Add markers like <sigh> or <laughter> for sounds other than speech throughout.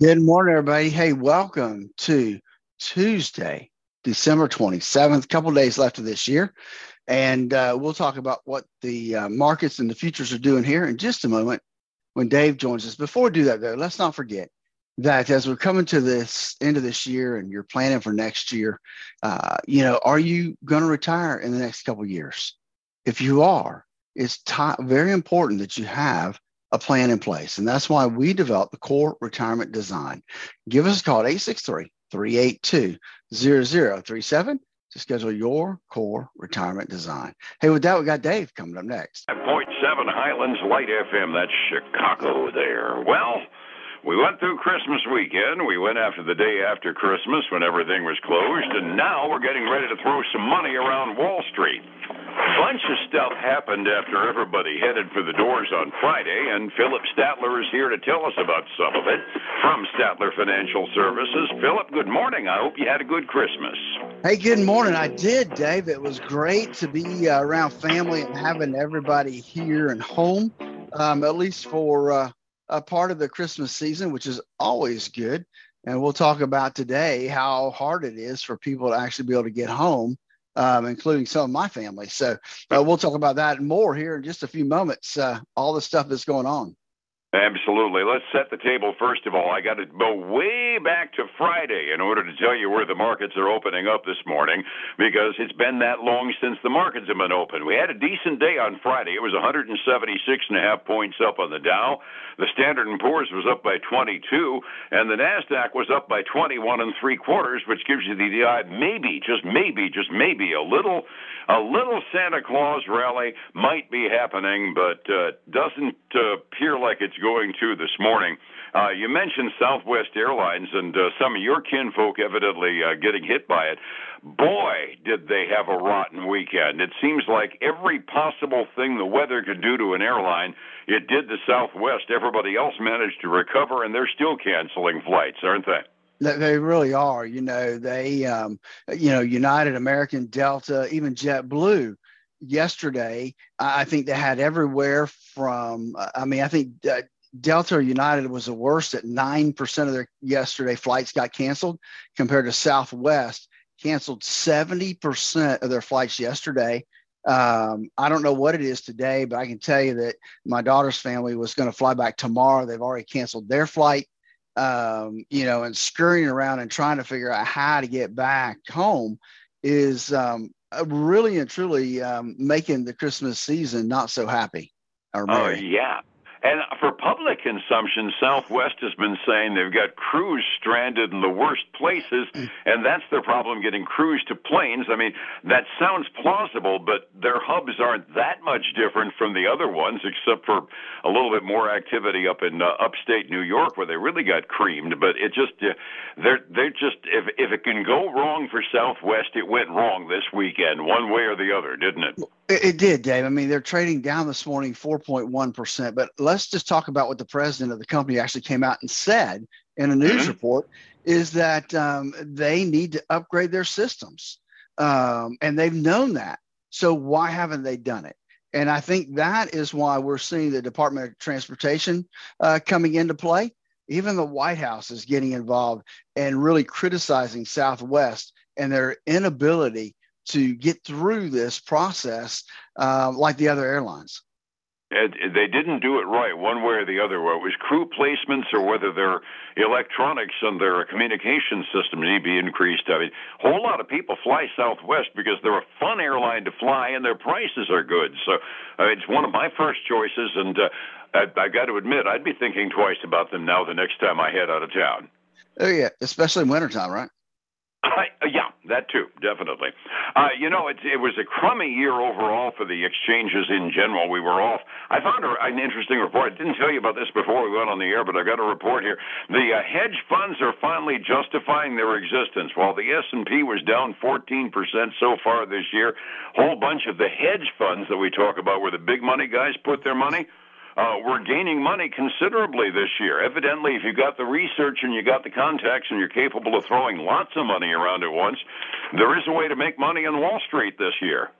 Good morning, everybody. Hey, welcome to Tuesday, December 27th. A couple days left of this year. And uh, we'll talk about what the uh, markets and the futures are doing here in just a moment when Dave joins us. Before we do that, though, let's not forget that as we're coming to this end of this year and you're planning for next year, uh, you know, are you going to retire in the next couple years? If you are, it's t- very important that you have a plan in place. And that's why we developed the core retirement design. Give us a call at 863 382 0037 to schedule your core retirement design. Hey, with that, we got Dave coming up next. 5.7 Highlands Light FM. That's Chicago there. Well, we went through Christmas weekend. We went after the day after Christmas when everything was closed. And now we're getting ready to throw some money around Wall Street A bunch of stuff happened after everybody headed for the doors on Friday, and Phillip Statler is here to tell us about some of it from Statler Financial Services. Phillip, good morning. I hope you had a good Christmas. Hey, good morning. I did, Dave. It was great to be uh, around family and having everybody here and home, um, at least for uh, a part of the Christmas season, which is always good. And we'll talk about today how hard it is for people to actually be able to get home um, including some of my family. So uh, we'll talk about that more here in just a few moments. Uh, all the stuff that's going on. Absolutely. Let's set the table first of all. I got to go way back to Friday in order to tell you where the markets are opening up this morning because it's been that long since the markets have been open. We had a decent day on Friday. It was 176 and a half points up on the Dow. The Standard and Poor's was up by 22 and the Nasdaq was up by 21 and three quarters, which gives you the idea maybe, just maybe, just maybe a little a little Santa Claus rally might be happening, but uh, doesn't uh, appear like it's going to this morning. Uh, you mentioned Southwest Airlines and uh, some of your kinfolk evidently uh, getting hit by it. Boy, did they have a rotten weekend. It seems like every possible thing the weather could do to an airline, it did to Southwest. Everybody else managed to recover, and they're still canceling flights, aren't they? They really are. You know, they, um, you know, United, American, Delta, even JetBlue. Yesterday, I think they had everywhere from. I mean, I think uh, Delta or United was the worst at nine percent of their yesterday flights got canceled, compared to Southwest canceled seventy percent of their flights yesterday. Um, I don't know what it is today, but I can tell you that my daughter's family was going to fly back tomorrow. They've already canceled their flight um, you know, and scurrying around and trying to figure out how to get back home is um, really and truly um, making the Christmas season not so happy. Oh yeah, and for public consumption, Southwest has been saying they've got crews stranded in the worst places, and that's their problem getting crews to planes. I mean, that sounds plausible, but their hubs aren't that much different from the other ones, except for a little bit more activity up in uh, upstate New York where they really got creamed. But it just, uh, they're they're just if if it can go wrong for Southwest, it went wrong this weekend, one way or the other, didn't it? It, did, Dave. I mean, they're trading down this morning 4.1 percent, but let's just talk about what the president of the company actually came out and said in a news mm-hmm. report is that um, they need to upgrade their systems. Um, and they've known that. So why haven't they done it? And I think that is why we're seeing the Department of Transportation uh, coming into play. Even the White House is getting involved and really criticizing Southwest and their inability to get through this process uh, like the other airlines. It, they didn't do it right one way or the other. Whether it was crew placements or whether their electronics and their communication systems need to be increased. I mean, a whole lot of people fly Southwest because they're a fun airline to fly and their prices are good. So it's one of my first choices, and uh, I, I got to admit, I'd be thinking twice about them now the next time I head out of town. Oh yeah, especially in wintertime, right? I, uh, yeah, that too, definitely. Uh, you know, it, it was a crummy year overall for the exchanges in general. We were off. I found a, an interesting report. I didn't tell you about this before we went on the air, but I got a report here. The uh, hedge funds are finally justifying their existence. While the S&P was down 14% so far this year, a whole bunch of the hedge funds that we talk about, where the big money guys put their money, uh, we're gaining money considerably this year. Evidently, if you've got the research and you've got the contacts and you're capable of throwing lots of money around at once, there is a way to make money on Wall Street this year.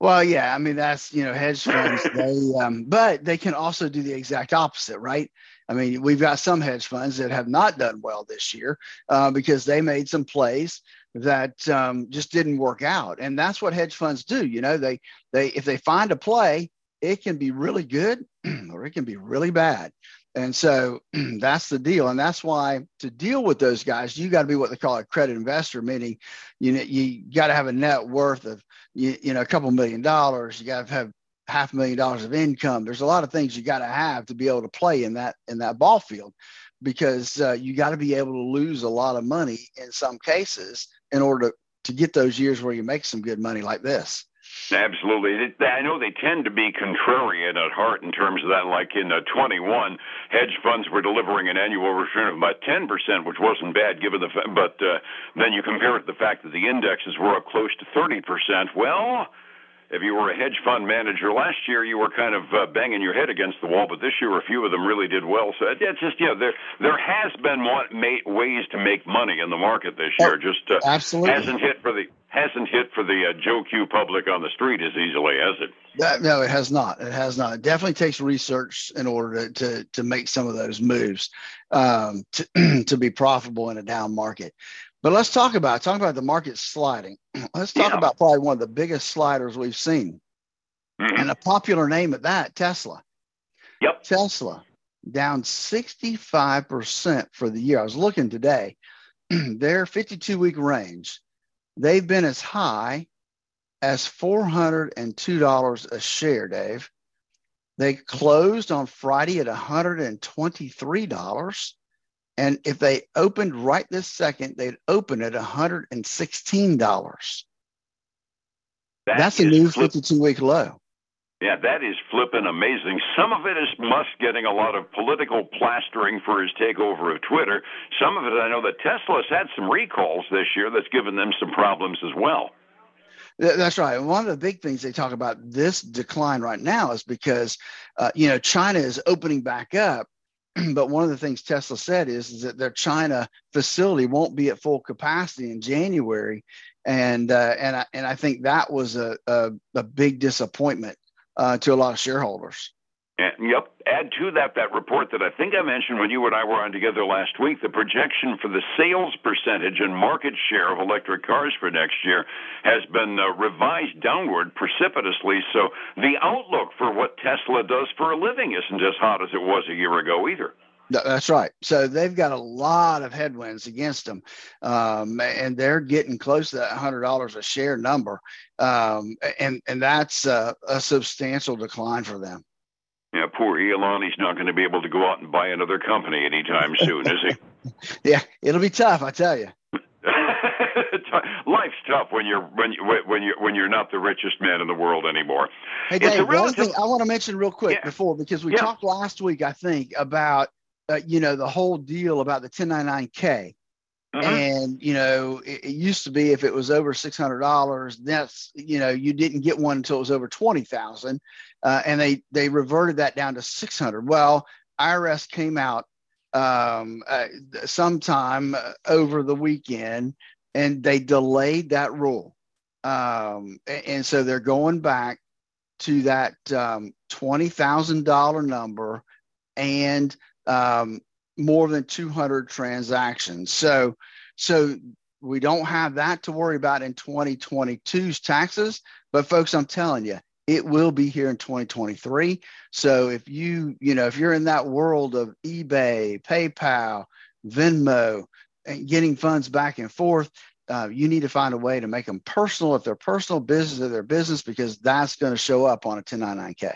Well, yeah, I mean that's you know hedge funds. they, um, but they can also do the exact opposite, right? I mean, we've got some hedge funds that have not done well this year uh, because they made some plays that um, just didn't work out, and that's what hedge funds do. You know, they they if they find a play, it can be really good <clears throat> or it can be really bad. And so <clears throat> that's the deal. And that's why to deal with those guys, you got to be what they call a credit investor, meaning you know, you got to have a net worth of you, you know a couple million dollars. You got to have half a million dollars of income. There's a lot of things you got to have to be able to play in that in that ball field because uh, you got to be able to lose a lot of money in some cases in order to, to get those years where you make some good money like this. Absolutely. I know they tend to be contrarian at heart in terms of that. Like in uh, 21, hedge funds were delivering an annual return of about 10%, which wasn't bad given the fa- but uh, then you compare it to the fact that the indexes were up close to 30%. Well, if you were a hedge fund manager last year, you were kind of uh, banging your head against the wall. But this year, a few of them really did well. So it's just yeah, there there has been ways to make money in the market this year. Oh, just uh, absolutely hasn't hit for the hasn't hit for the uh, Joe Q public on the street as easily, has it? That, no, it has not. It has not. It definitely takes research in order to to, to make some of those moves um, to <clears throat> to be profitable in a down market. But let's talk about talk about the market sliding. <clears throat> Let's talk yeah. about probably one of the biggest sliders we've seen, mm-hmm. and a popular name at that, Tesla. Yep. Tesla down 65% for the year. I was looking today. <clears throat> Their 52 week range, they've been as high as $402 a share, Dave. They closed on Friday at $123. And if they opened right this second, they'd open at $116. That That's a new 52 week low. Yeah, that is flipping amazing. Some of it is Musk getting a lot of political plastering for his takeover of Twitter. Some of it, I know that Tesla's had some recalls this year that's given them some problems as well. That's right. One of the big things they talk about this decline right now is because, uh, you know, China is opening back up <clears throat> but one of the things Tesla said is, is that their China facility won't be at full capacity in January, and uh, and I, and I think that was a a, a big disappointment uh, to a lot of shareholders. And, yep. Add to that that report that I think I mentioned when you and I were on together last week. The projection for the sales percentage and market share of electric cars for next year has been uh, revised downward precipitously. So the outlook for what Tesla does for a living isn't as hot as it was a year ago either. That's right. So they've got a lot of headwinds against them, um, and they're getting close to that hundred dollars a share number, um, and and that's a substantial decline for them. Yeah, poor Elon. He's not going to be able to go out and buy another company anytime soon, is he? <laughs> yeah, it'll be tough, I tell you. <laughs> Life's tough when you're when you when you when you're not the richest man in the world anymore. Hey, Dave, one thing I want to mention real quick yeah. before because we yeah. talked last week, I think, about uh, you know the whole deal about the 1099k. Uh-huh. And you know, it, it, used to be if it was over six hundred dollars, that's you know you didn't get one until it was over twenty thousand uh, and they they reverted that down to 600. Well, IRS came out um, uh, sometime over the weekend, and they delayed that rule, um, and so they're going back to that um, twenty thousand dollar number and um, more than 200 transactions. So so we don't have that to worry about in 2022's taxes. But folks, I'm telling you, it will be here in 2023 so if you you know if you're in that world of ebay paypal venmo and getting funds back and forth uh, you need to find a way to make them personal if they're personal business if they're business because that's going to show up on a 1099k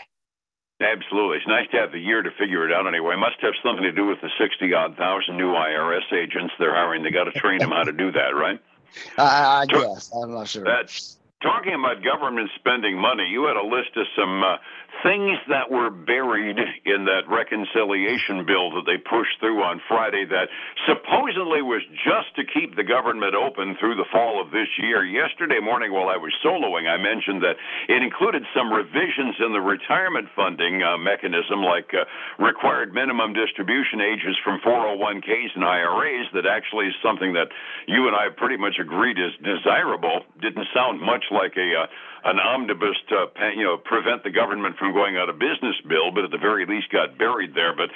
Absolutely. It's nice to have the year to figure it out anyway. It must have something to do with the 60 odd thousand new IRS agents they're hiring. They got to train them how to do that, right? <laughs> I, I guess. I'm not sure. That's Talking about government spending money, you had a list of some uh, things that were buried in that reconciliation bill that they pushed through on Friday that supposedly was just to keep the government open through the fall of this year. Yesterday morning, while I was soloing, I mentioned that it included some revisions in the retirement funding uh, mechanism, like uh, required minimum distribution ages from 401ks and IRAs, that actually is something that you and I pretty much agreed is desirable. Didn't sound much like a uh, an omnibus to you know prevent the government from going out of business bill, but at the very least got buried there. But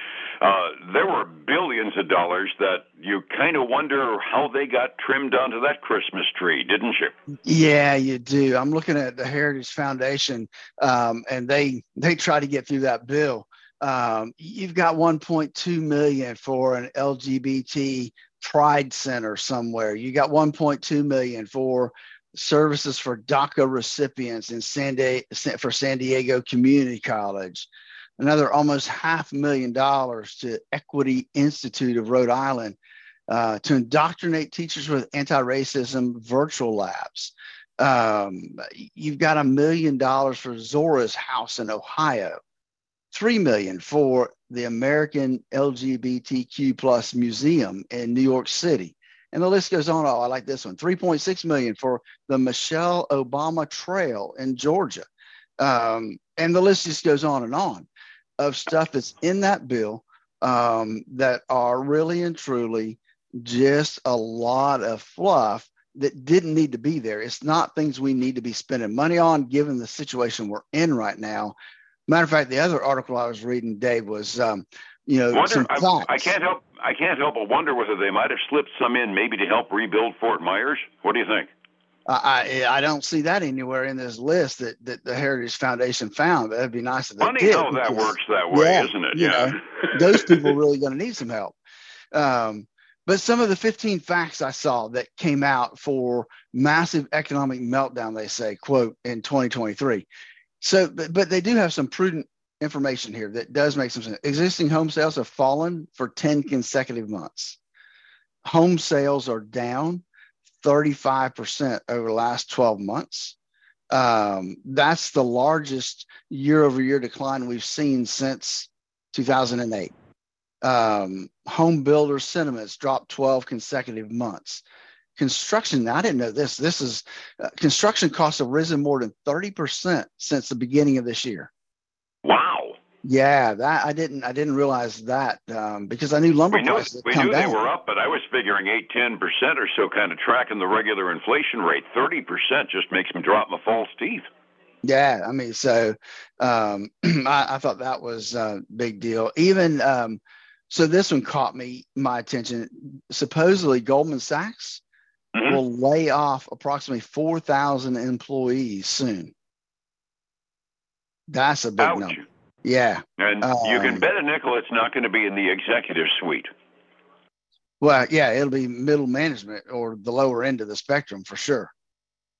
uh, there were billions of dollars that you kind of wonder how they got trimmed onto that Christmas tree, didn't you? Yeah, you do. I'm looking at the Heritage Foundation, um, and they they try to get through that bill. Um, you've got 1.2 million for an LGBT pride center somewhere. You got 1.2 million for services for DACA recipients in San Di- for San Diego Community College. Another almost half million dollars to Equity Institute of Rhode Island uh, to indoctrinate teachers with anti-racism virtual labs. Um, you've got a million dollars for Zora's House in Ohio. Three million for the American LGBTQ plus museum in New York City. And the list goes on. Oh, I like this one. 3.6 million for the Michelle Obama Trail in Georgia. Um, and the list just goes on and on of stuff that's in that bill um, that are really and truly just a lot of fluff that didn't need to be there. It's not things we need to be spending money on given the situation we're in right now. Matter of fact, the other article I was reading, Dave, was um, you know wonder, I, I, can't help I can't help but wonder whether they might have slipped some in maybe to help rebuild Fort Myers. What do you think? I I don't see that anywhere in this list that, that the Heritage Foundation found. That'd be nice if they Funny did. how that because, works that way, yeah, isn't it? Yeah, know, those people are <laughs> really going to need some help. Um, but some of the 15 facts I saw that came out for massive economic meltdown, they say, quote, in 2023. So, but, but they do have some prudent information here that does make some sense. Existing home sales have fallen for 10 consecutive months. Home sales are down 35% over the last 12 months. Um, that's the largest year over year decline we've seen since 2008. Um, home builder sentiments dropped 12 consecutive months. Construction, I didn't know this. This is uh, construction costs have risen more than 30% since the beginning of this year. Yeah, that I didn't I didn't realize that um, because I knew lumber we knew, prices we come knew down. they were up, but I was figuring eight ten percent or so, kind of tracking the regular inflation rate. Thirty percent just makes me drop my false teeth. Yeah, I mean, so um, <clears throat> I, I, thought that was a big deal. Even um, so, this one caught me my attention. Supposedly, Goldman Sachs mm-hmm. will lay off approximately four thousand employees soon. That's a big Ouch. number. Yeah. And um, you can um, bet a nickel it's not going to be in the executive suite. Well, yeah, it'll be middle management or the lower end of the spectrum for sure.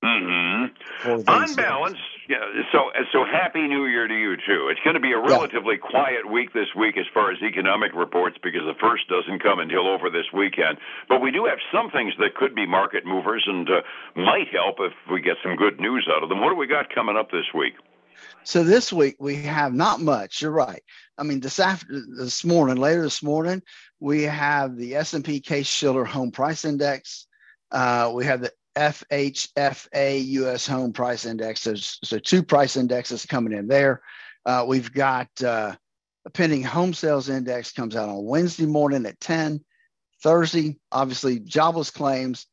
Mm-hmm. On balance, yeah. So, so happy New Year to you too. It's going to be a relatively yeah. quiet week this week as far as economic reports because the first doesn't come until over this weekend. But we do have some things that could be market movers and uh, might help if we get some good news out of them. What do we got coming up this week? So this week we have not much. You're right. I mean, this after this morning, later this morning, we have the S&P Case-Shiller Home Price Index. Uh, we have the FHFA U.S. Home Price Index. So, so two price indexes coming in there. Uh, we've got uh, a pending home sales index comes out on Wednesday morning at 10. Thursday, obviously, jobless claims.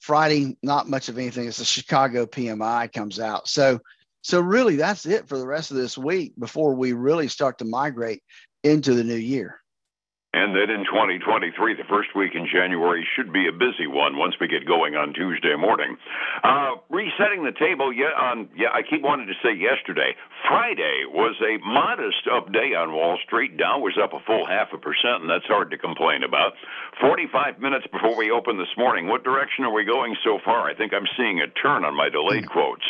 Friday, not much of anything. It's the Chicago PMI comes out. So so really, that's it for the rest of this week before we really start to migrate into the new year. And then in 2023, the first week in January should be a busy one once we get going on Tuesday morning. Uh, resetting the table, yeah, on yeah, I keep wanting to say yesterday. Friday was a modest up day on Wall Street. Dow was up a full half a percent, and that's hard to complain about. 45 minutes before we open this morning, what direction are we going so far? I think I'm seeing a turn on my delayed quotes.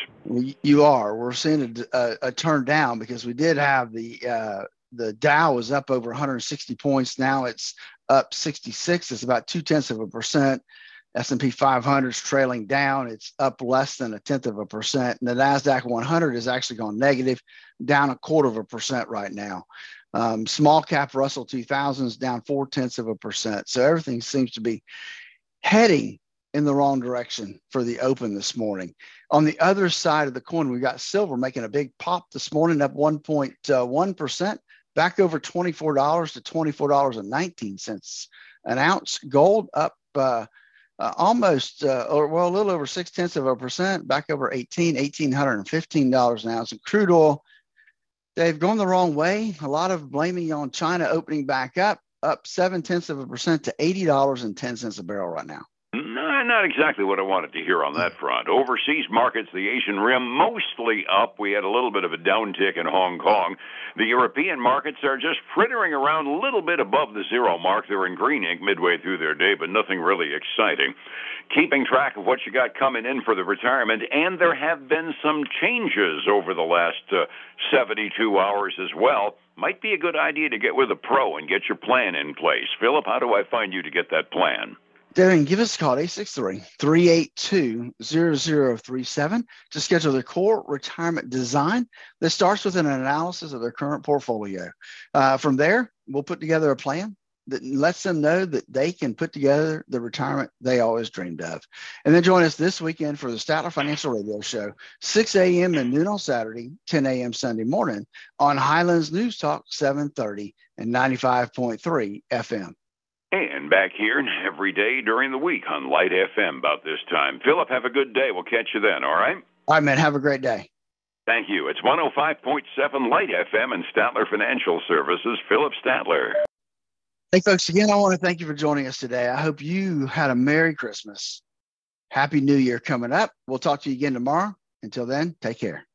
You are. We're seeing a, a, a turn down because we did have the uh, the Dow was up over 160 points. Now it's up 66. It's about two tenths of a percent. S&P 500 is trailing down. It's up less than a tenth of a percent. And the Nasdaq 100 is actually gone negative, down a quarter of a percent right now. Um, small cap Russell 2000 is down four tenths of a percent. So everything seems to be heading in the wrong direction for the open this morning. On the other side of the coin, we got silver making a big pop this morning, up 1.1% back over $24 to $24.19 an ounce. Gold up uh, uh, almost, uh, or well, a little over six tenths of a percent, back over 18, $1,815 an ounce. And crude oil, they've gone the wrong way. A lot of blaming on China opening back up, up seven tenths of a percent to $80.10 a barrel right now. No, not exactly what I wanted to hear on that front. Overseas markets, the Asian rim, mostly up. We had a little bit of a downtick in Hong Kong. The European markets are just frittering around a little bit above the zero mark. They're in green ink midway through their day, but nothing really exciting. Keeping track of what you got coming in for the retirement, and there have been some changes over the last uh, 72 hours as well. Might be a good idea to get with a pro and get your plan in place. Phillip, how do I find you to get that plan? Darren, give us a call 863-382-0037 to schedule their core retirement design that starts with an analysis of their current portfolio. Uh, from there, we'll put together a plan that lets them know that they can put together the retirement they always dreamed of. And then join us this weekend for the Statler Financial Radio Show, 6 a.m. and noon on Saturday, 10 a.m. Sunday morning on Highlands News Talk 730 and 95.3 FM. And back here every day during the week on Light FM about this time. Phillip, have a good day. We'll catch you then, all right? All right, man. Have a great day. Thank you. It's 105.7 Light FM and Statler Financial Services. Phillip Statler. Hey, folks, again, I want to thank you for joining us today. I hope you had a Merry Christmas. Happy New Year coming up. We'll talk to you again tomorrow. Until then, take care.